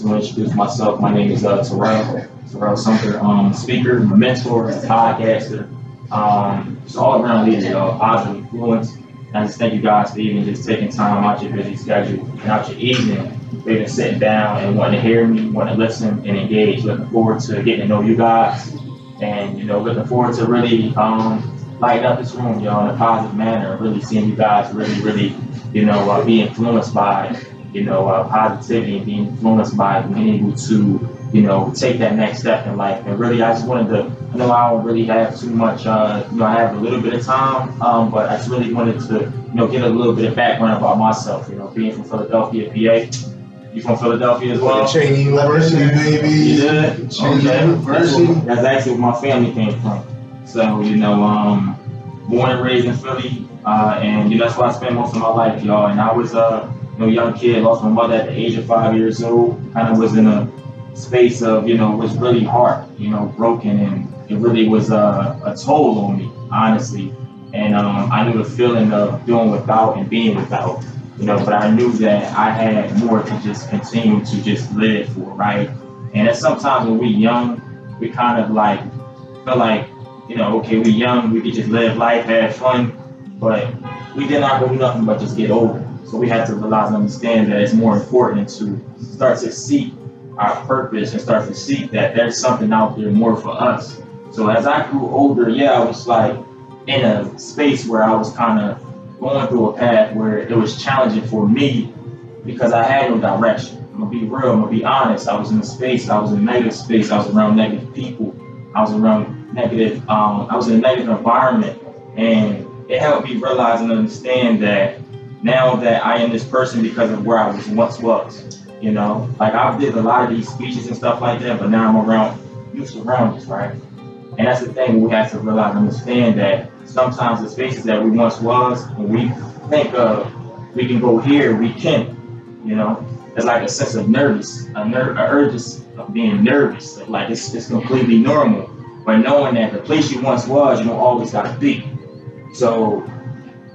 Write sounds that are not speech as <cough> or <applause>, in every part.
want to introduce myself. My name is uh, Terrell, Terrell Sumter, um, speaker, mentor, podcaster, um, just all around leader, y'all, positive influence. And I just thank you guys for even just taking time out your busy schedule and out your evening, even sitting down and wanting to hear me, wanting to listen and engage. Looking forward to getting to know you guys, and you know, looking forward to really um, lighting up this room, y'all, in a positive manner. Really seeing you guys really, really, you know, uh, be influenced by you know, uh, positivity and being influenced by being able to, you know, take that next step in life. And really, I just wanted to, I know I don't really have too much, uh, you know, I have a little bit of time, um, but I just really wanted to, you know, get a little bit of background about myself, you know, being from Philadelphia, PA. You from Philadelphia as well? Cheyney University, baby. You? Cheyney Okay. University. That's, that's actually where my family came from. So, you know, um, born and raised in Philly, uh, and you know, that's where I spent most of my life, y'all. And I was, uh, you know, young kid, lost my mother at the age of five years old. Kind of was in a space of, you know, was really hard, you know, broken, and it really was a, a toll on me, honestly. And um, I knew the feeling of doing without and being without, you know, but I knew that I had more to just continue to just live for, right? And that sometimes when we're young, we kind of like feel like, you know, okay, we're young, we could just live life, have fun, but we did not do nothing but just get older. So we have to realize and understand that it's more important to start to seek our purpose and start to seek that there's something out there more for us. So as I grew older, yeah, I was like in a space where I was kind of going through a path where it was challenging for me because I had no direction. I'm gonna be real, I'm gonna be honest. I was in a space, I was in a negative space, I was around negative people, I was around negative, um, I was in a negative environment, and it helped me realize and understand that now that I am this person because of where I was once was. You know, like I did a lot of these speeches and stuff like that, but now I'm around new surroundings, right? And that's the thing we have to realize and understand that sometimes the spaces that we once was, when we think of we can go here, we can. You know, it's like a sense of nervous, a, ner- a urge of being nervous. Like it's, it's completely normal. But knowing that the place you once was, you don't always gotta be. So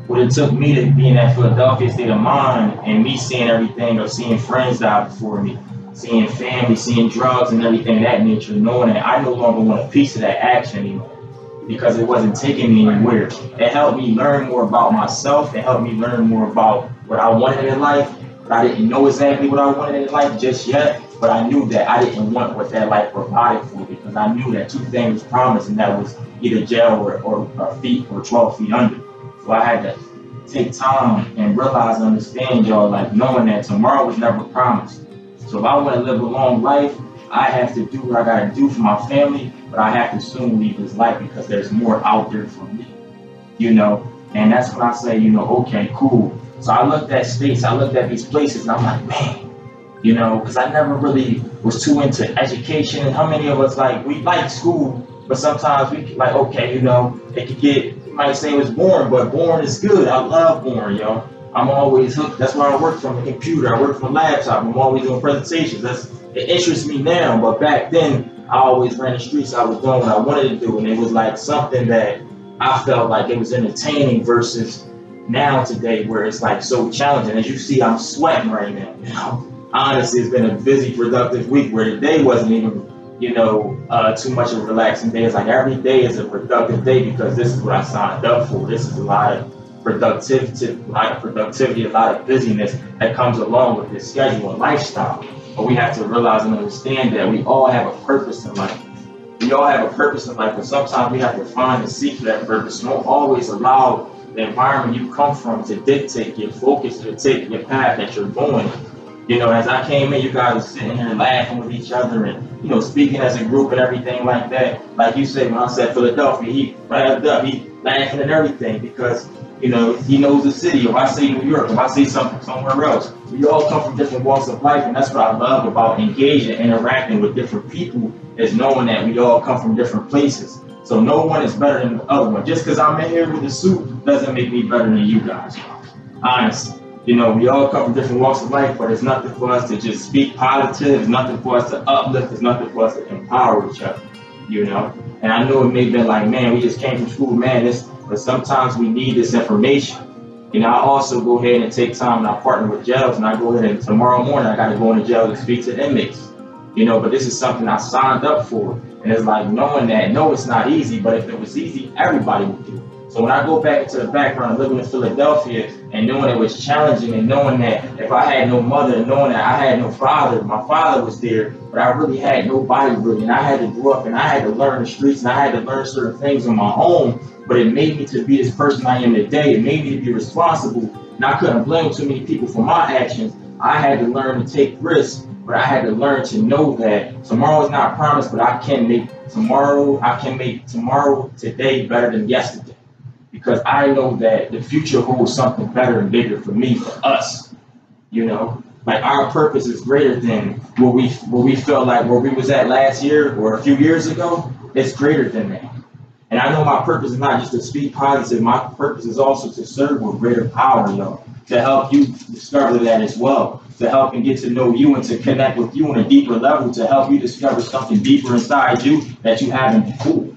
what it took me to be in that Philadelphia state of mind and me seeing everything or seeing friends die before me, seeing family, seeing drugs and everything of that nature, knowing that I no longer want a piece of that action anymore because it wasn't taking me anywhere. It helped me learn more about myself. It helped me learn more about what I wanted in life. But I didn't know exactly what I wanted in life just yet. But I knew that I didn't want what that life provided for me because I knew that two things promised, and that was either jail or, or, or feet or 12 feet under. So I had to take time and realize and understand y'all, like knowing that tomorrow was never promised. So if I want to live a long life, I have to do what I gotta do for my family, but I have to soon leave this life because there's more out there for me. You know, and that's when I say, you know, okay, cool. So I looked at states, I looked at these places, and I'm like, man, you know, because I never really was too into education. And how many of us like we like school, but sometimes we like, okay, you know, it could get might say it was boring, but boring is good. I love boring, yo. I'm always hooked. That's why I work from a computer. I work from a laptop. I'm always doing presentations. That's it interests me now, but back then I always ran the streets. I was doing what I wanted to do, and it was like something that I felt like it was entertaining versus now today where it's like so challenging. As you see, I'm sweating right now. You <laughs> know, honestly, it's been a busy, productive week where today wasn't even, you know, uh, too much of a relaxing day. It's like every day is a productive day because this is what I signed up for. This is a lot of productivity, a lot of productivity, a lot of busyness that comes along with this schedule and lifestyle. But we have to realize and understand that we all have a purpose in life. We all have a purpose in life, but sometimes we have to find and seek that purpose. Don't always allow the environment you come from to dictate your focus, to take your path that you're going. You know, as I came in, you guys were sitting here laughing with each other and, you know, speaking as a group and everything like that. Like you said, when I said Philadelphia, he ramped up, he laughing and everything because, you know, he knows the city. If I say New York, if I say something somewhere else, we all come from different walks of life, and that's what I love about engaging, interacting with different people, is knowing that we all come from different places. So no one is better than the other one. Just because I'm in here with a suit doesn't make me better than you guys. Honestly. You know, we all come from different walks of life, but it's nothing for us to just speak positive. It's nothing for us to uplift. It's nothing for us to empower each other. You know, and I know it may have been like, man, we just came from school, man. But sometimes we need this information. You know, I also go ahead and take time and I partner with jails and I go ahead and tomorrow morning I got to go into jail to speak to inmates. You know, but this is something I signed up for. And it's like knowing that, no, it's not easy, but if it was easy, everybody would do it. So when I go back into the background living in Philadelphia and knowing it was challenging and knowing that if I had no mother, and knowing that I had no father, my father was there, but I really had nobody really. And I had to grow up and I had to learn the streets and I had to learn certain things on my own but it made me to be this person I am today. It made me to be responsible. And I couldn't blame too many people for my actions. I had to learn to take risks, but I had to learn to know that tomorrow is not promised, but I can make tomorrow, I can make tomorrow today better than yesterday. Because I know that the future holds something better and bigger for me, for us. You know, like our purpose is greater than what we what we felt like where we was at last year or a few years ago. It's greater than that. And I know my purpose is not just to speak positive, my purpose is also to serve with greater power, yo, to help you discover that as well, to help and get to know you and to connect with you on a deeper level, to help you discover something deeper inside you that you haven't before.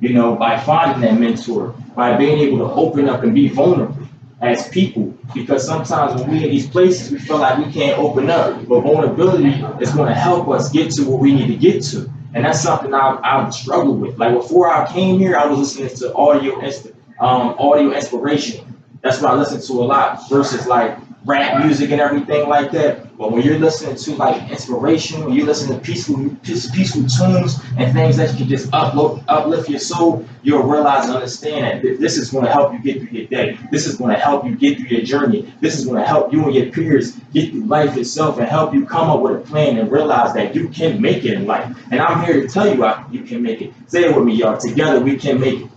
You know, by finding that mentor, by being able to open up and be vulnerable as people. Because sometimes when we're in these places, we feel like we can't open up. But vulnerability is going to help us get to where we need to get to. And that's something I've, I've struggled with. Like before I came here, I was listening to audio, um, audio inspiration. That's what I listen to a lot versus like rap music and everything like that. But when you're listening to like inspiration, when you listen to peaceful, peaceful tunes and things that you can just uplift, uplift your soul, you'll realize and understand that this is going to help you get through your day. This is going to help you get through your journey. This is going to help you and your peers get through life itself and help you come up with a plan and realize that you can make it in life. And I'm here to tell you you can make it. Say it with me, y'all. Together we can make it.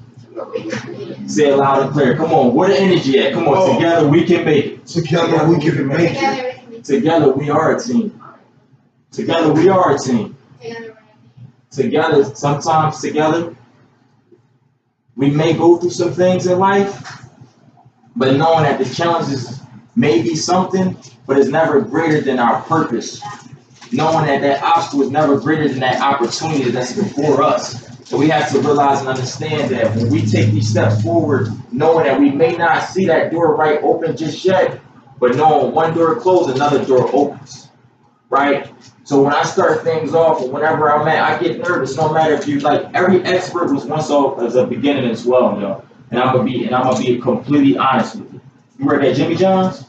Say it loud and clear. Come on, where the energy at? Come on, oh. together we can make it. Together we can make it. Together we are a team. Together we are a team. Together, sometimes together, we may go through some things in life, but knowing that the challenges may be something, but it's never greater than our purpose. Knowing that that obstacle is never greater than that opportunity that's before us. So we have to realize and understand that when we take these steps forward, knowing that we may not see that door right open just yet, but knowing one door closed, another door opens. Right? So when I start things off, or whenever I'm at, I get nervous. No matter if you like, every expert was once off as a beginning as well, yo. And I'm gonna be, and I'm gonna be completely honest with you. You work at Jimmy John's?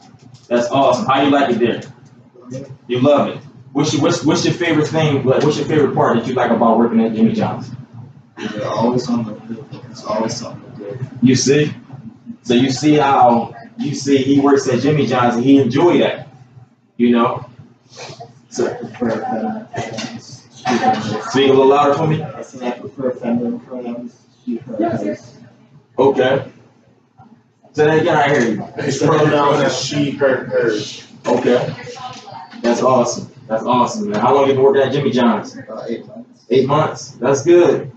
That's awesome. How you like it there? You love it. What's your what's, what's your favorite thing? Like, what's your favorite part that you like about working at Jimmy John's? They're always on the move. It's always something to do. You see? So you see how you see he works at Jimmy John's and he enjoy that. You know? So Speak a little louder for me. I said I prefer feminine pronouns. She, her, hers. Okay. So then again, I hear you. His pronoun is she, her, hers. Okay. That's awesome. That's awesome, man. How long have you been working at Jimmy John's? Uh, eight months. Eight months. That's good.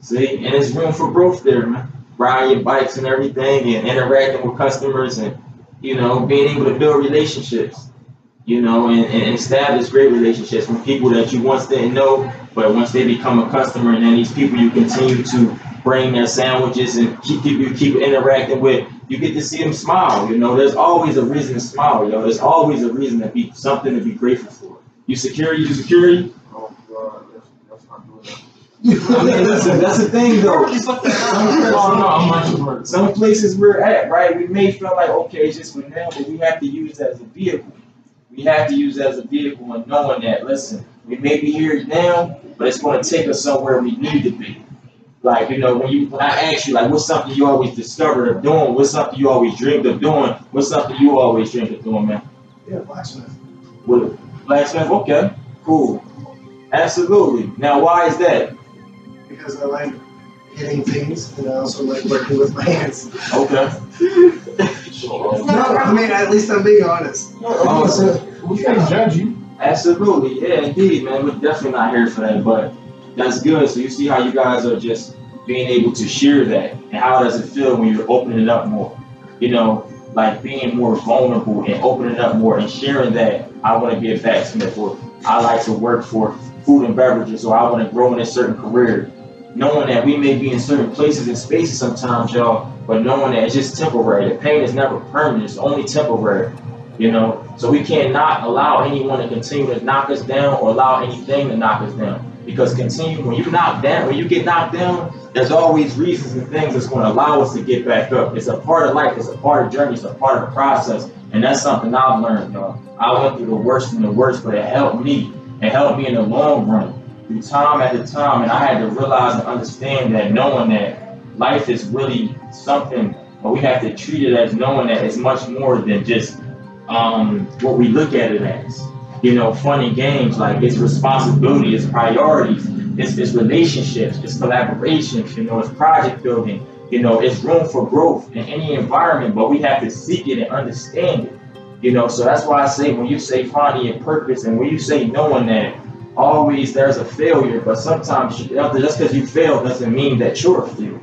See, and there's room for growth there, man. Riding bikes and everything, and interacting with customers, and you know, being able to build relationships, you know, and, and establish great relationships with people that you once didn't know, but once they become a customer, and then these people you continue to bring their sandwiches and keep you keep interacting with, you get to see them smile. You know, there's always a reason to smile. You know, there's always a reason to be something to be grateful for. You security, you security. Oh God, that's, that's not. I mean, listen, that's the thing though. Some, oh, no, some places we're at, right? We may feel like okay, it's just for now, but we have to use it as a vehicle. We have to use it as a vehicle and knowing that, listen, we may be here now, but it's going to take us somewhere we need to be. Like, you know, when you when I ask you, like, what's something you always discovered of doing? What's something you always dreamed of doing? What's something you always dreamed of doing, man? Yeah, blacksmith. What, blacksmith? Okay, cool. Absolutely. Now, why is that? Because I like hitting things and I also like working with my hands. Okay. <laughs> no, I mean at least I'm being honest. Oh, so we can't judge you. Absolutely, yeah, indeed, man. We're definitely not here for that, but that's good. So you see how you guys are just being able to share that, and how does it feel when you're opening it up more? You know, like being more vulnerable and opening up more and sharing that. I want to be a vaccinator, or I like to work for food and beverages, or I want to grow in a certain career knowing that we may be in certain places and spaces sometimes, y'all, but knowing that it's just temporary. The pain is never permanent, it's only temporary. You know, so we cannot allow anyone to continue to knock us down or allow anything to knock us down. Because continue when you knock down, when you get knocked down, there's always reasons and things that's going to allow us to get back up. It's a part of life, it's a part of journey, it's a part of the process. And that's something I've learned, y'all. I went through the worst and the worst, but it helped me. It helped me in the long run. Through time after time, and I had to realize and understand that knowing that life is really something, but we have to treat it as knowing that it's much more than just um, what we look at it as. You know, fun and games, like it's responsibility, it's priorities, it's, it's relationships, it's collaborations, you know, it's project building, you know, it's room for growth in any environment, but we have to seek it and understand it. You know, so that's why I say when you say finding your purpose and when you say knowing that always there's a failure, but sometimes just because you fail doesn't mean that you're a failure.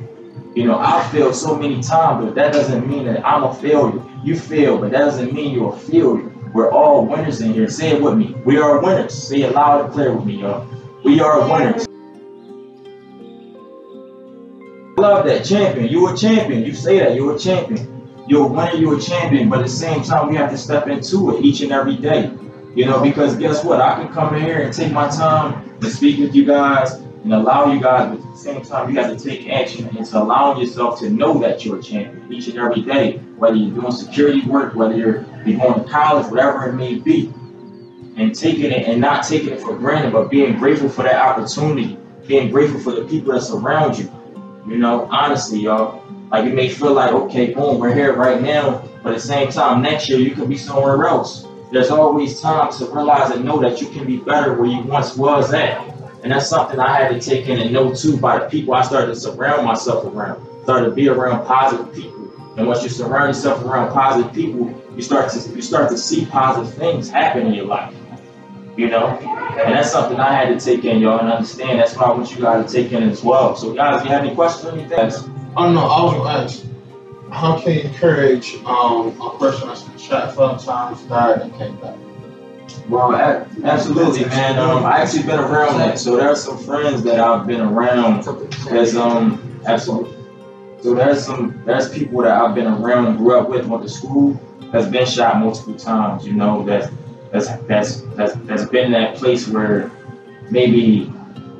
You know, I failed so many times, but that doesn't mean that I'm a failure. You fail, but that doesn't mean you're a failure. We're all winners in here. Say it with me. We are winners. Say it loud and clear with me, y'all. We are winners. love that champion. You're a champion. You say that you're a champion. You're a winner. You're a champion. But at the same time, we have to step into it each and every day. You know, because guess what? I can come in here and take my time to speak with you guys and allow you guys, but at the same time, you have to take action and into allowing yourself to know that you're a champion each and every day, whether you're doing security work, whether you're, you're going to college, whatever it may be. And taking it and not taking it for granted, but being grateful for that opportunity, being grateful for the people that surround you. You know, honestly, y'all. Like it may feel like, okay, boom, we're here right now, but at the same time, next year you could be somewhere else. There's always time to realize and know that you can be better where you once was at. And that's something I had to take in and know too by the people I started to surround myself around. Started to be around positive people. And once you surround yourself around positive people, you start to you start to see positive things happen in your life. You know? And that's something I had to take in, y'all, and understand. That's what I want you guys to take in as well. So guys, if you have any questions or anything? Oh no, I was gonna ask, how can you encourage um, a person that's been shot seven times, died, and came back? Well, absolutely, man. Um, I actually been around that, so there are some friends that I've been around. There's um, absolutely. So there's some there's people that I've been around grew up with, went to school, that's been shot multiple times. You know, that that's that's that's that's been that place where maybe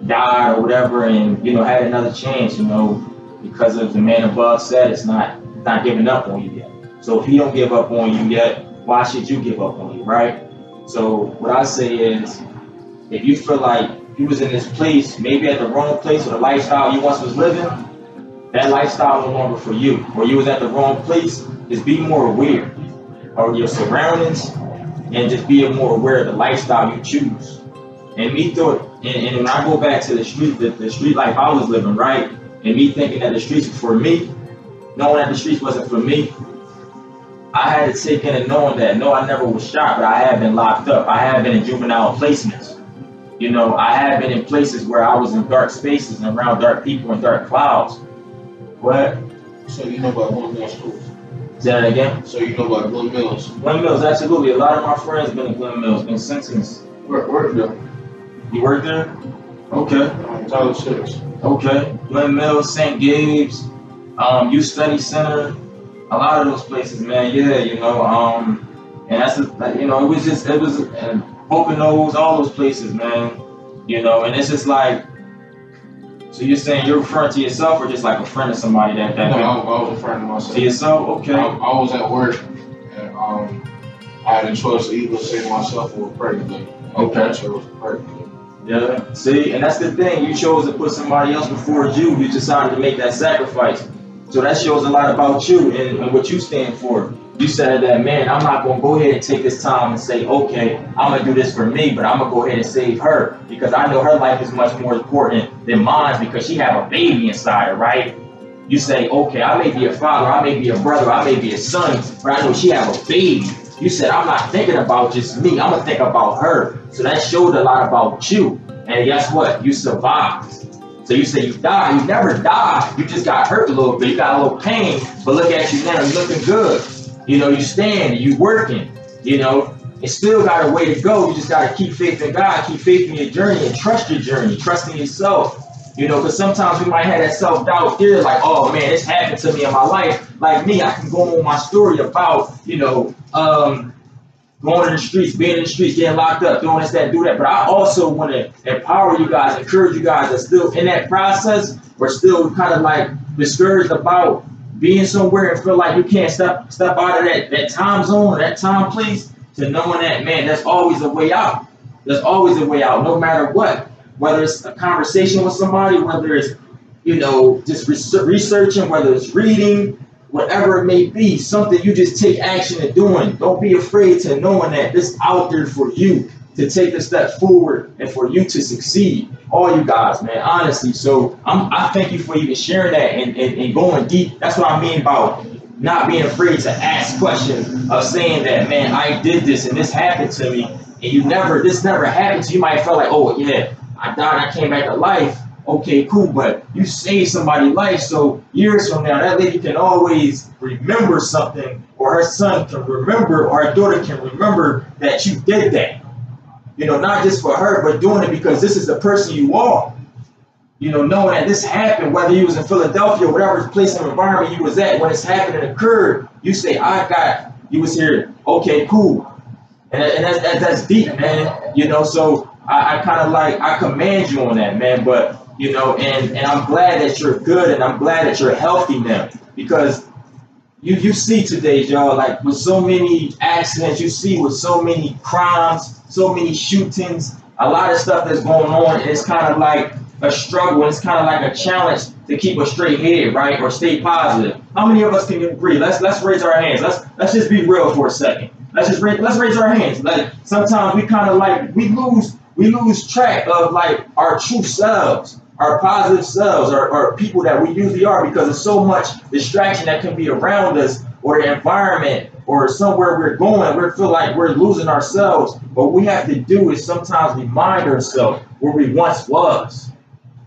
died or whatever, and you know had another chance. You know, because of the man above said it's not not giving up on you yet. So if he don't give up on you yet, why should you give up on him, right? So what I say is, if you feel like you was in this place, maybe at the wrong place or the lifestyle you once was living, that lifestyle no longer for you. Or you was at the wrong place, just be more aware of your surroundings and just be more aware of the lifestyle you choose. And me thought, and, and when I go back to the street, the, the street life I was living, right? And me thinking that the streets were for me, knowing that the streets wasn't for me, I had to take in and knowing that no, I never was shot, but I have been locked up. I have been in juvenile placements. You know, I have been in places where I was in dark spaces and around dark people and dark clouds. What? So you know about Glen Mills schools? Say that again? So you know about Glen Mills? Glen Mills, absolutely. A lot of my friends been in Glen Mills, been sentenced. Where, where there? You work there? Okay. Tyler Six. Okay. Glen Mills, St. Gabe's, um, Youth Study Center, a lot of those places, man. Yeah, you know, um, and that's a, you know, it was just it was and Poconos, all those places, man. You know, and it's just like. So you're saying you're referring to yourself, or just like a friend of somebody that that? No, I, I was referring to myself. To yourself, okay. I, I was at work, and um, I had a choice to either save myself or pray to them. Okay. I chose to pray. Yeah. See, and that's the thing. You chose to put somebody else before you. You decided to make that sacrifice. So that shows a lot about you and, and, what you stand for. You said that, man, I'm not going to go ahead and take this time and say, okay, I'm going to do this for me, but I'm going to go ahead and save her because I know her life is much more important than mine because she have a baby inside her, right? You say, okay, I may be a father, I may be a brother, I may be a son, but I know she have a baby. You said, I'm not thinking about just me, I'm going to think about her. So that showed a lot about you. And guess what? You survived. So you say you die, you never die. You just got hurt a little bit. You got a little pain, but look at you now, you're looking good. You know, you stand, you working, you know, it still got a way to go. You just got to keep faith in God, keep faith in your journey, and trust your journey, trust in yourself. You know, because sometimes we might have that self doubt fear, like, oh man, this happened to me in my life. Like me, I can go on my story about, you know, um, going in the streets, being in the streets, getting locked up, doing this, that, do that. But I also want to empower you guys, encourage you guys that still in that process, we're still kind of like discouraged about being somewhere and feel like you can't step step out of that, that time zone that time place to knowing that man, there's always a way out. There's always a way out, no matter what. Whether it's a conversation with somebody, whether it's you know just researching, whether it's reading, whatever it may be, something you just take action in doing. Don't be afraid to knowing that this out there for you to take a step forward and for you to succeed. All you guys, man, honestly. So I'm, I thank you for even sharing that and, and, and going deep. That's what I mean about not being afraid to ask questions of saying that, man, I did this and this happened to me. And you never, this never happened to you. You might felt like, oh, yeah, I died, I came back to life okay, cool, but you saved somebody's life, so years from now, that lady can always remember something, or her son can remember, or her daughter can remember that you did that. You know, not just for her, but doing it because this is the person you are. You know, knowing that this happened, whether you was in Philadelphia or whatever place and environment you was at, when it's happened and occurred, you say, I got, you was here, okay, cool. And, and that's, that's deep, man. You know, so I, I kind of like, I command you on that, man, but you know, and, and I'm glad that you're good and I'm glad that you're healthy now because you you see today, y'all, like with so many accidents, you see with so many crimes, so many shootings, a lot of stuff that's going on, it's kind of like a struggle, it's kind of like a challenge to keep a straight head, right, or stay positive. How many of us can agree? Let's let's raise our hands. Let's let's just be real for a second. Let's just raise, let's raise our hands. Like sometimes we kind of like we lose we lose track of like our true selves our positive selves, our, our people that we usually are, because there's so much distraction that can be around us or the environment or somewhere we're going, we feel like we're losing ourselves. What we have to do is sometimes remind ourselves where we once was.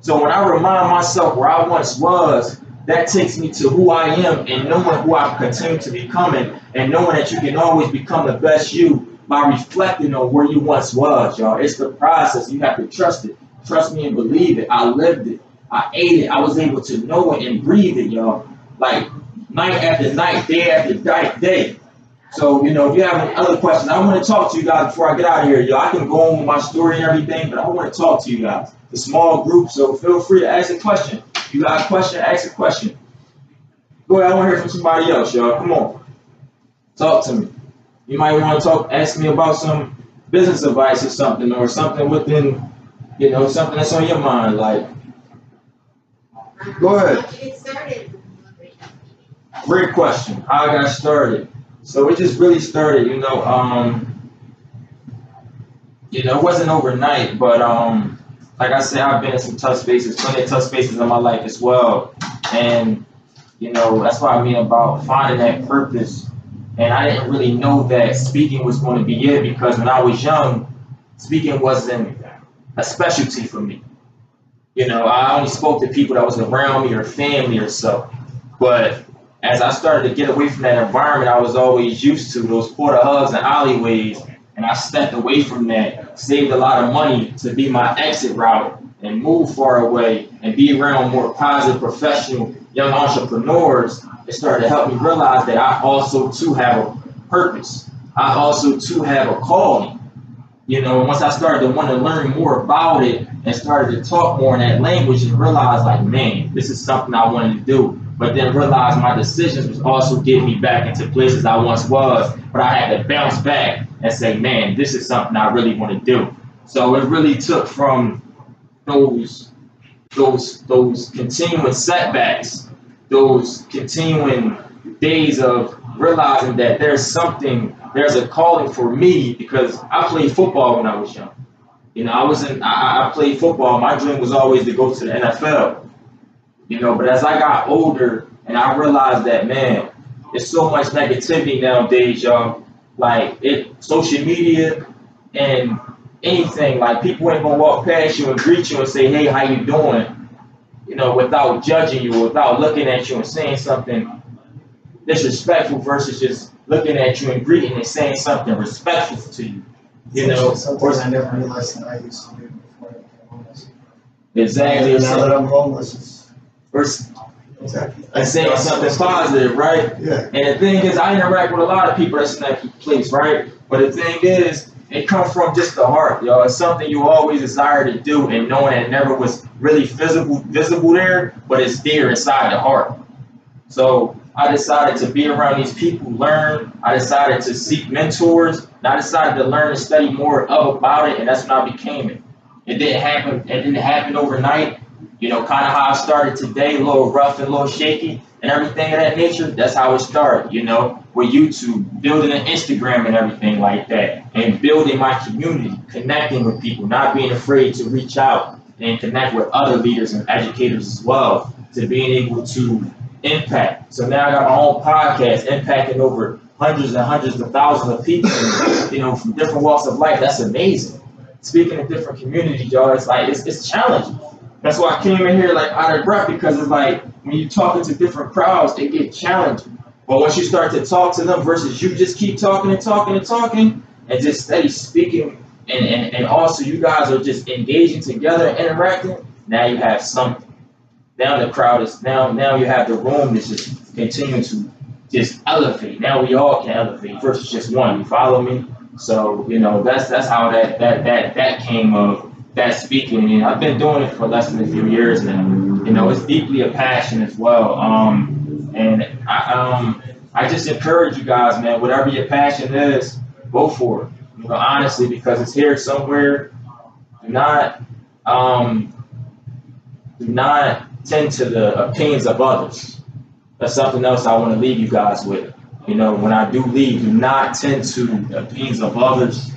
So when I remind myself where I once was, that takes me to who I am and knowing who I continue to becoming and knowing that you can always become the best you by reflecting on where you once was, y'all. It's the process. You have to trust it. Trust me and believe it. I lived it. I ate it. I was able to know it and breathe it, y'all. Like night after night, day after day. So, you know, if you have any other questions, I want to talk to you guys before I get out of here, y'all. I can go on with my story and everything, but I want to talk to you guys. The small group, so feel free to ask a question. If you got a question, ask a question. Go ahead, I want to hear from somebody else, y'all. Come on. Talk to me. You might want to talk, ask me about some business advice or something, or something within you know, something that's on your mind, like. Go ahead. Great question. How I got started. So it just really started, you know, um, you know, it wasn't overnight, but um, like I said, I've been in some tough spaces, plenty of tough spaces in my life as well. And, you know, that's what I mean about finding that purpose. And I didn't really know that speaking was going to be it because when I was young, speaking wasn't a specialty for me. You know, I only spoke to people that was around me or family or so. But as I started to get away from that environment I was always used to, those porta hugs and alleyways, and I stepped away from that, saved a lot of money to be my exit route and move far away and be around more positive, professional young entrepreneurs, it started to help me realize that I also too have a purpose. I also too have a calling. You know, once I started to want to learn more about it and started to talk more in that language and realize like, man, this is something I wanted to do. But then realize my decisions was also getting me back into places I once was, but I had to bounce back and say, man, this is something I really want to do. So it really took from those those those continuing setbacks, those continuing days of realizing that there's something there's a calling for me because I played football when I was young. You know, I wasn't. I, I played football. My dream was always to go to the NFL. You know, but as I got older and I realized that man, there's so much negativity nowadays, y'all. Like it, social media and anything. Like people ain't gonna walk past you and greet you and say, "Hey, how you doing?" You know, without judging you, without looking at you and saying something disrespectful versus just looking at you and greeting and saying something respectful to you. You know, something I never realized that I used to do before I became homeless. Exactly. And now that I'm homeless, it's exactly. And saying something positive, right? Yeah. And the thing is, I interact with a lot of people that's in that place, right? But the thing is, it comes from just the heart, yo. It's something you always desire to do, and knowing that it never was really visible, visible there, but it's there inside the heart. So I decided to be around these people, learn. I decided to seek mentors, and I decided to learn and study more of about it, and that's when I became it. It didn't happen. It didn't happen overnight. You know, kind of how I started today, a little rough and a little shaky, and everything of that nature. That's how it started. You know, with YouTube, building an Instagram and everything like that, and building my community, connecting with people, not being afraid to reach out and connect with other leaders and educators as well, to being able to impact. So now I got my own podcast, impacting over hundreds and hundreds of thousands of people, <laughs> you know, from different walks of life. That's amazing. Speaking in different communities, y'all, it's like it's, it's challenging. That's why I came in here like out of breath because it's like when you're talking to different crowds, they get challenging. But once you start to talk to them versus you just keep talking and talking and talking and just steady speaking and, and, and also you guys are just engaging together and interacting, now you have something. Now the crowd is now now you have the room that's just continuing to just elevate. Now we all can elevate versus just one. You follow me? So you know that's that's how that that that that came of that speaking. And I've been doing it for less than a few years now. You know, it's deeply a passion as well. Um, and I um I just encourage you guys, man. Whatever your passion is, go for it. You know, honestly, because it's here somewhere. Do not um do not tend to the opinions of others. That's something else I want to leave you guys with. You know, when I do leave, do not tend to the opinions of others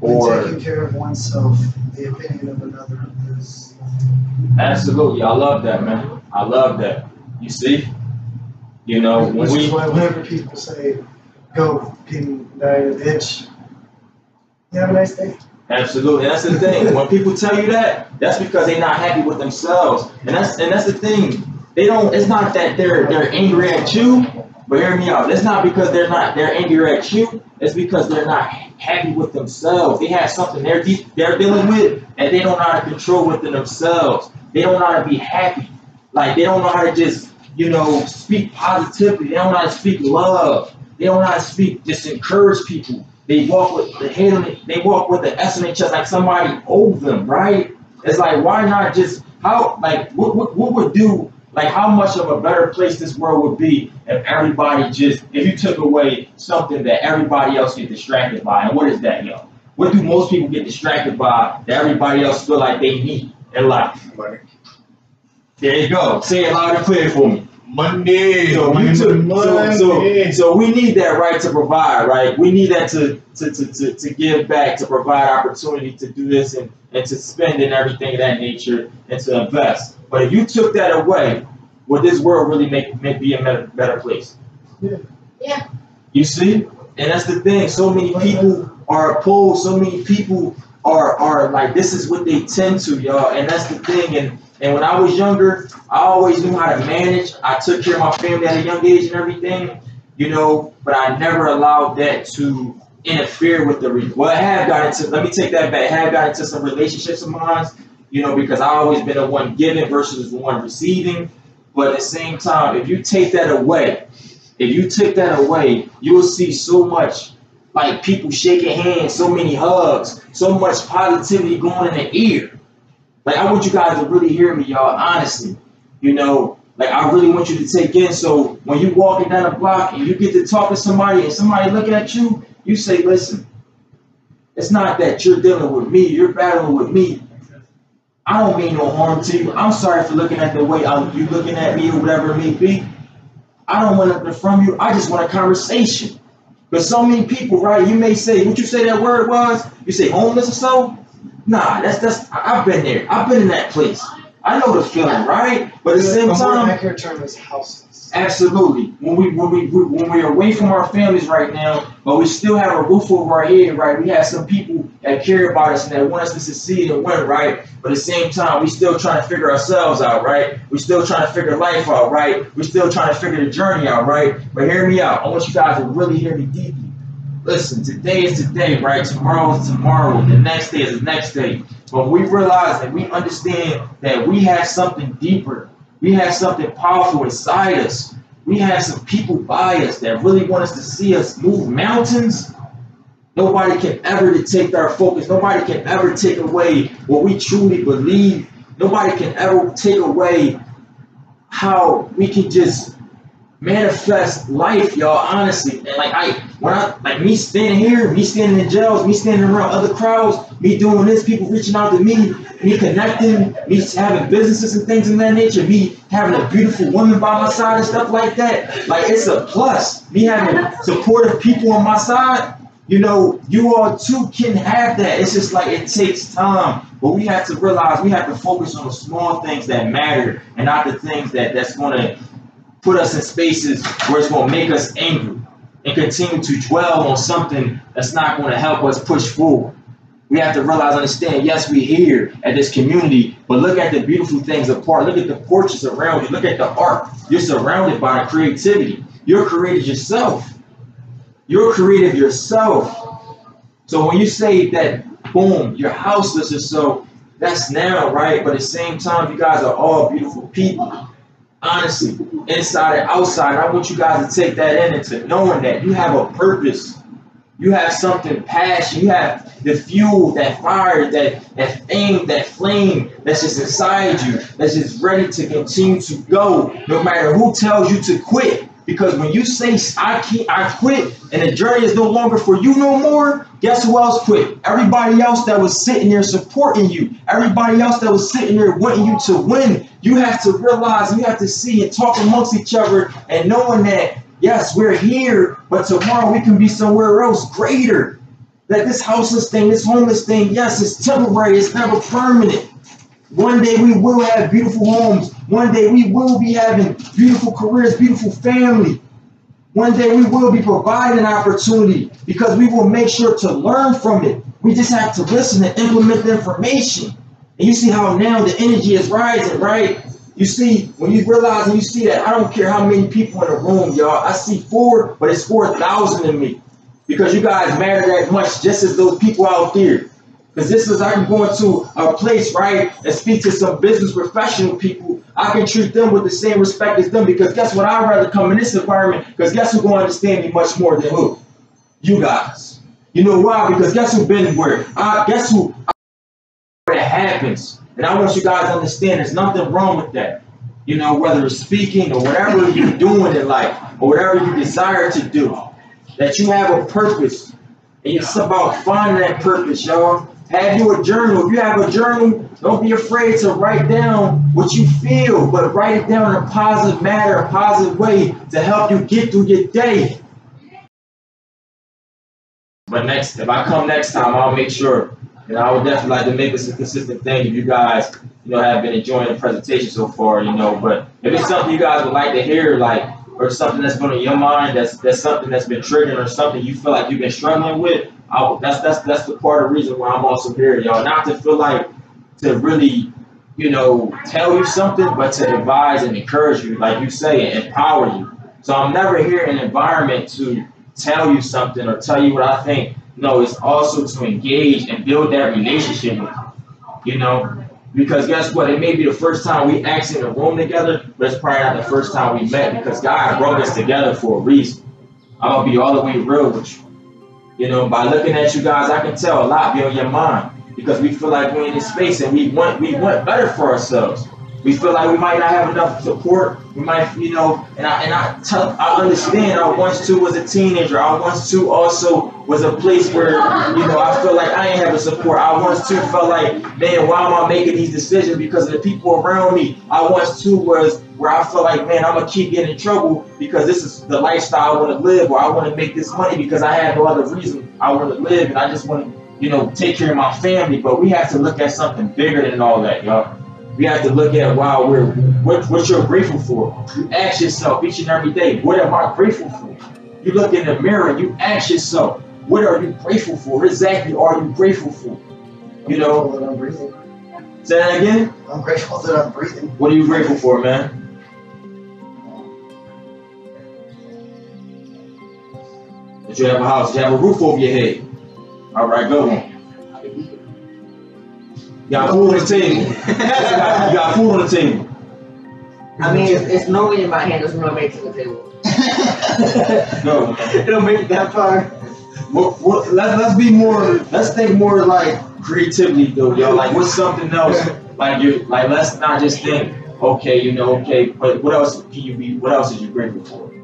or taking care of oneself, the opinion of another is. absolutely. I love that, man. I love that. You see? You know, when Which is we why whenever people say, go, can die in a ditch, you have a nice day. Absolutely, that's the thing. When people tell you that, that's because they're not happy with themselves, and that's and that's the thing. They don't. It's not that they're they're angry at you, but hear me out. It's not because they're not they're angry at you. It's because they're not happy with themselves. They have something they're they're dealing with, and they don't know how to control within themselves. They don't know how to be happy. Like they don't know how to just you know speak positively. They don't know how to speak love. They don't know how to speak just encourage people. They walk with the head on the, they walk with the S on their chest like somebody owes them, right? It's like why not just how like what, what what would do like how much of a better place this world would be if everybody just if you took away something that everybody else get distracted by and what is that yo? What do most people get distracted by that everybody else feel like they need in life? Money. There you go. Say it loud and clear for me. Money. So, you took, so, so, so we need that right to provide, right? We need that to, to, to, to, to give back, to provide opportunity to do this and, and to spend and everything of that nature and to invest. But if you took that away, would this world really make, make be a better, better place? Yeah. Yeah. You see? And that's the thing. So many people are opposed. So many people are are like this is what they tend to, y'all. And that's the thing. And and when I was younger, I always knew how to manage. I took care of my family at a young age and everything, you know. But I never allowed that to interfere with the. Re- well, I have got into. Let me take that back. I have got into some relationships of mine, you know, because I always been the one giving versus the one receiving. But at the same time, if you take that away, if you take that away, you will see so much like people shaking hands, so many hugs, so much positivity going in the ear. Like I want you guys to really hear me, y'all, honestly. You know, like I really want you to take in. So when you walking down the block and you get to talk to somebody and somebody looking at you, you say, listen, it's not that you're dealing with me, you're battling with me. I don't mean no harm to you. I'm sorry for looking at the way you looking at me or whatever it may be. I don't want nothing from you. I just want a conversation. But so many people, right? You may say, what you say that word was? You say homeless or so? Nah, that's that's. I've been there. I've been in that place. I know the feeling, right? But at the same a more time, accurate term is houseless. Absolutely. When we when we when we're away from our families right now, but we still have a roof over our head, right? We have some people that care about us and that want us to succeed and win, right? But at the same time, we still trying to figure ourselves out, right? We still trying to figure life out, right? We still trying to figure the journey out, right? But hear me out. I want you guys to really hear me deeply. Listen, today is today, right? Tomorrow is tomorrow. The next day is the next day. But we realize that we understand that we have something deeper. We have something powerful inside us. We have some people by us that really want us to see us move mountains. Nobody can ever take our focus. Nobody can ever take away what we truly believe. Nobody can ever take away how we can just manifest life, y'all. Honestly, and like I, when I like me standing here, me standing in jails, me standing around other crowds, me doing this, people reaching out to me, me connecting, me having businesses and things in that nature, me having a beautiful woman by my side and stuff like that. Like it's a plus. Me having supportive people on my side. You know, you all too can have that. It's just like it takes time, but we have to realize we have to focus on the small things that matter and not the things that that's going to put us in spaces where it's to make us angry and continue to dwell on something that's not going to help us push forward. We have to realize, understand, yes, we're here at this community, but look at the beautiful things apart. Look at the portraits around you. Look at the art. You're surrounded by creativity. You're created yourself. You're creative yourself. So when you say that, boom, you're houseless or so, that's now, right? But at the same time, you guys are all beautiful people honestly, inside and outside. I want you guys to take that in into knowing that you have a purpose. You have something passion. You have the fuel, that fire, that that thing, that flame that's just inside you, that's just ready to continue to go, no matter who tells you to quit. Because when you say I can't, I quit, and the journey is no longer for you no more, guess who else quit? Everybody else that was sitting there supporting you, everybody else that was sitting there wanting you to win. You have to realize, you have to see and talk amongst each other, and knowing that yes, we're here, but tomorrow we can be somewhere else greater. That this houseless thing, this homeless thing, yes, it's temporary, it's never permanent. One day we will have beautiful homes. One day we will be having beautiful careers, beautiful family. One day we will be providing opportunity because we will make sure to learn from it. We just have to listen and implement the information. And you see how now the energy is rising, right? You see, when you realize and you see that, I don't care how many people in the room, y'all. I see four, but it's 4,000 in me. Because you guys matter that much just as those people out there. Because this is, I can go into a place, right, and speak to some business professional people. I can treat them with the same respect as them because guess what? I'd rather come in this environment because guess who's going to understand me much more than who? You guys. You know why? Because guess who been where? I guess who happens. And I want you guys to understand there's nothing wrong with that. You know, whether it's speaking or whatever you're doing in life or whatever you desire to do, that you have a purpose. And it's about finding that purpose, y'all. Have you a journal? If you have a journal, don't be afraid to write down what you feel, but write it down in a positive manner, a positive way to help you get through your day. But next, if I come next time, I'll make sure. And I would definitely like to make this a consistent thing. If you guys, you know, have been enjoying the presentation so far, you know, but if it's something you guys would like to hear, like, or something that's been on your mind, that's that's something that's been triggering, or something you feel like you've been struggling with, I, that's that's that's the part of the reason why I'm also here, y'all. Not to feel like to really, you know, tell you something, but to advise and encourage you, like you say, and empower you. So I'm never here in an environment to tell you something or tell you what I think. No, it's also to engage and build that relationship. You know, because guess what? It may be the first time we actually in a room together, but it's probably not the first time we met because God brought us together for a reason. I'm gonna be all the way real with you. You know, by looking at you guys, I can tell a lot be on your mind because we feel like we're in this space and we want we want better for ourselves. We feel like we might not have enough support. We might, you know, and I and I tell I understand. I once too was a teenager. I once too also was a place where, you know, I feel like I ain't having support. I once too felt like, man, why am I making these decisions because of the people around me? I once too was where I felt like, man, I'm gonna keep getting in trouble because this is the lifestyle I want to live, or I want to make this money because I have no other reason I want to live, and I just want to, you know, take care of my family. But we have to look at something bigger than all that, y'all. We have to look at wow, we're what, what you're grateful for. You ask yourself each and every day, what am I grateful for? You look in the mirror, and you ask yourself, what are you grateful for? What exactly are you grateful for? You know, that I'm breathing. say that again. I'm grateful that I'm breathing. What are you grateful for, man? That you have a house, you have a roof over your head. All right, go on. Food on the table. You got food on the table. I mean, it's, it's normally in my hand. Doesn't really make it to the table. <laughs> no. <laughs> It'll make that far. What, what, let's, let's be more, let's think more like creativity though, yo. Like, what's something else? Like, you, like, let's not just think, okay, you know, okay, but what else can you be, what else is you grateful for?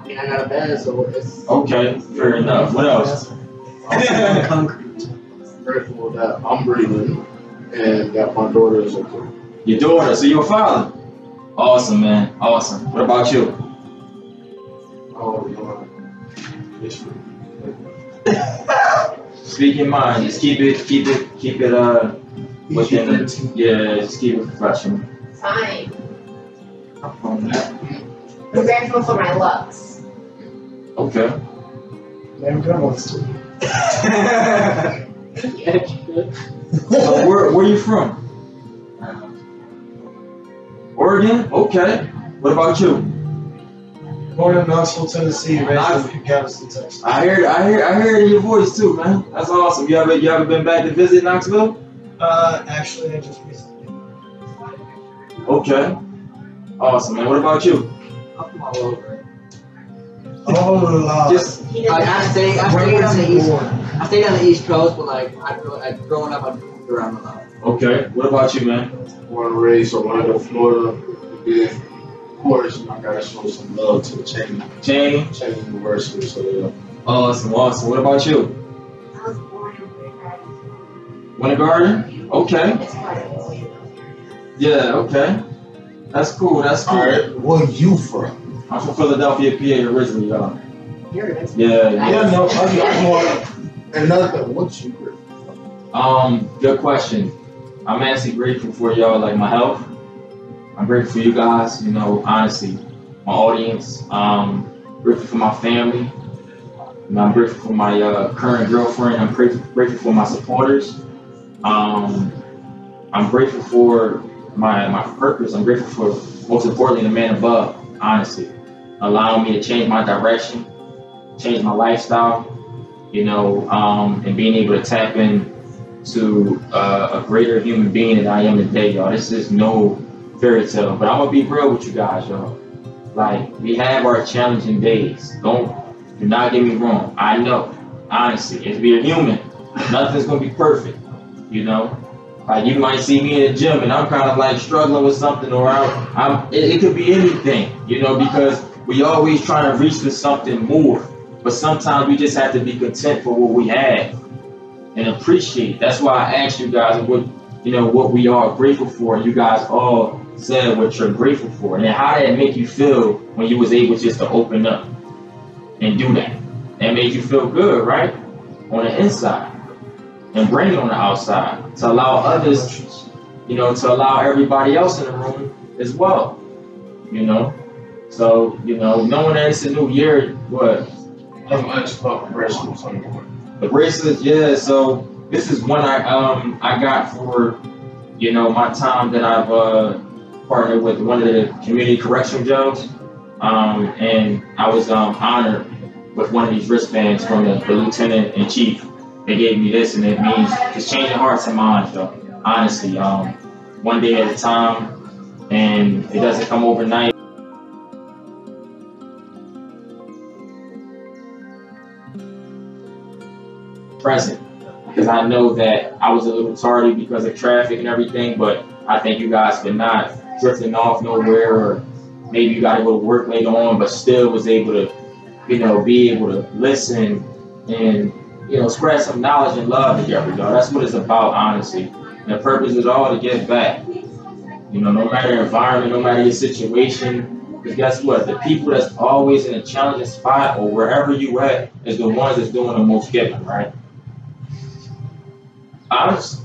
I mean, I got a bed, so it's. Okay, fair enough. What else? <laughs> Concrete. I'm that I'm breathing and that my daughter is okay. Your daughter, so you're father. Awesome, man. Awesome. What about you? Oh, Lord. It's Speak your mind. Just keep it, keep it, keep it, uh, within the, yeah, just keep it professional. Fine. I'm grateful for my looks. Okay. Damn good ones too. So where, where you from? Oregon? Okay. What about you? Born in Knoxville, Tennessee, raised in Galveston, Texas. I hear, I hear, I hear your voice too, man. That's awesome. You ever, you ever been back to visit Knoxville? Uh, actually, I just recently. Okay. Awesome, man. What about you? I'm from all over. Oh, Lord. Just He I, doesn't I have stayed, I Where stayed was on the he east. Born? I stayed on the East Coast, but like I grew, I, growing up, I moved around a lot. okay. What about you, man? born and raised Orlando, Florida. Yeah. Of course, I gotta show some love to Cheyney, Jane. Cheyney University. So yeah. Awesome, awesome. What about you? I was born in Winter Winter Garden? Okay. It's part of Louisville. Yeah, okay. That's cool. That's cool. All right, where you from? I'm from Philadelphia, PA originally, y'all. You're Yeah, yeah. Yeah, no, I'm, I'm more. Another, what you grateful Um, good question. I'm actually grateful for y'all, like my health. I'm grateful for you guys, you know, honestly, my audience. Um, grateful for my family. And I'm grateful for my uh, current girlfriend. I'm grateful, grateful for my supporters. Um, I'm grateful for my my purpose. I'm grateful for most importantly the man above. Honestly, allowing me to change my direction, change my lifestyle. You know, um, and being able to tap in to uh, a greater human being than I am today, y'all. This is no fairy tale, but I'm gonna be real with you guys, y'all. Like we have our challenging days. Don't do not get me wrong. I know, honestly, as being human, nothing's gonna be perfect. You know, like you might see me in the gym and I'm kind of like struggling with something, or I'm, I'm it, it could be anything. You know, because we always trying to reach for something more, but sometimes we just have to be content for what we have and appreciate. That's why I asked you guys what you know what we are grateful for. You guys all said what you're grateful for, and how did it make you feel when you was able just to open up and do that? That made you feel good, right? On the inside, and bring it on the outside to allow others, you know, to allow everybody else in the room as well. You know, so you know, knowing that it's a new year, what Asked about the way. the bracelets, yeah. So this is one I um I got for you know my time that I've uh, partnered with one of the community correction jails, um, and I was um honored with one of these wristbands from the, the lieutenant in chief. They gave me this, and it means just changing hearts and minds, though. Honestly, um, one day at a time, and it doesn't come overnight. Present because I know that I was a little tardy because of traffic and everything, but I thank you guys for not drifting off nowhere or maybe you got to go to work later on, but still was able to, you know, be able to listen and, you know, spread some knowledge and love together, y'all. That's what it's about, honestly. And the purpose is all to give back. You know, no matter your environment, no matter your situation, because guess what? The people that's always in a challenging spot or wherever you at is the ones that's doing the most giving, right? Honest.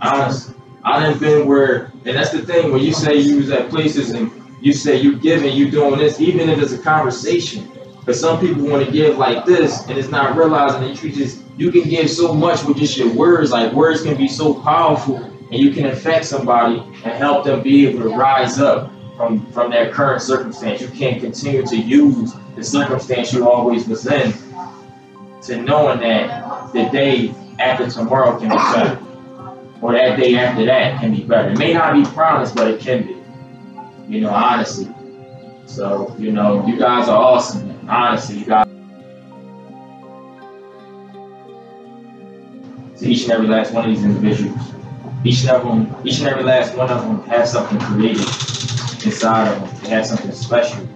Honest. I done been where, and that's the thing, when you say you was at places and you say you giving, you doing this, even if it's a conversation. Because some people want to give like this, and it's not realizing that you just, you can give so much with just your words. Like words can be so powerful, and you can affect somebody and help them be able to rise up from, from their current circumstance. You can't continue to use the circumstance you always was in to knowing that the day after tomorrow can be better. or that day after that can be better. It may not be promised, but it can be. You know, honestly. So, you know, you guys are awesome. Man. Honestly, you guys. To each and every last one of these individuals. Each and every each and every last one of them has something created inside of them. They have something special.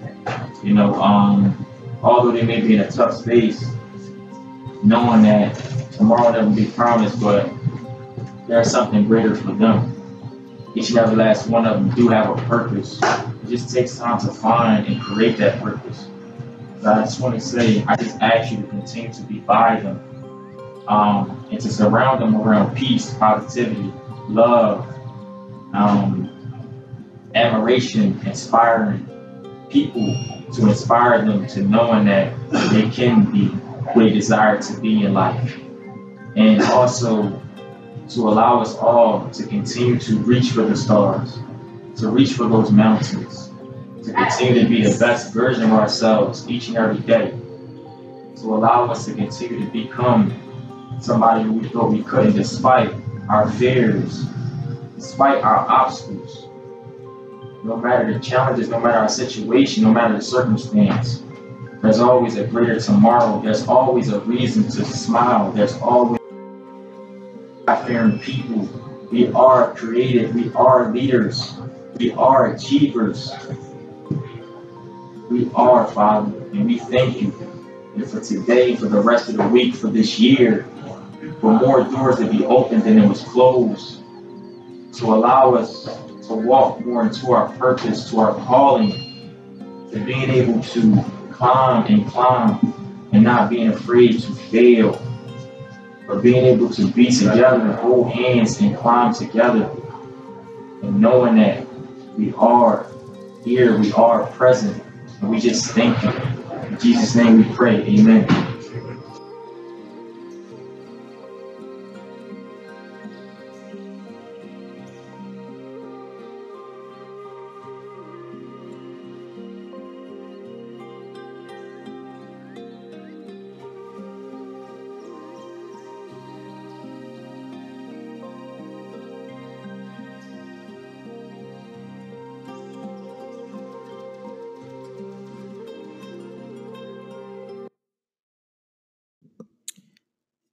You know, um, although they may be in a tough space, knowing that tomorrow never be promised, but there's something greater for them. Each and every last one of them do have a purpose. It just takes time to find and create that purpose. So I just want to say, I just ask you to continue to be by them um, and to surround them around peace, positivity, love, um, admiration, inspiring people to inspire them to knowing that they can be who they desire to be in life. And also to allow us all to continue to reach for the stars, to reach for those mountains, to continue to be the best version of ourselves each and every day, to allow us to continue to become somebody we thought we couldn't despite our fears, despite our obstacles. No matter the challenges, no matter our situation, no matter the circumstance, there's always a greater tomorrow. There's always a reason to smile. There's always God-fearing people. We are creative. We are leaders. We are achievers. We are, Father, and we thank you and for today, for the rest of the week, for this year, for more doors to be opened than it was closed, to allow us to walk more into our purpose, to our calling, to being able to climb and climb and not being afraid to fail, but being able to be together and hold hands and climb together, and knowing that we are here, we are present, and we just thank you. In Jesus' name we pray. Amen.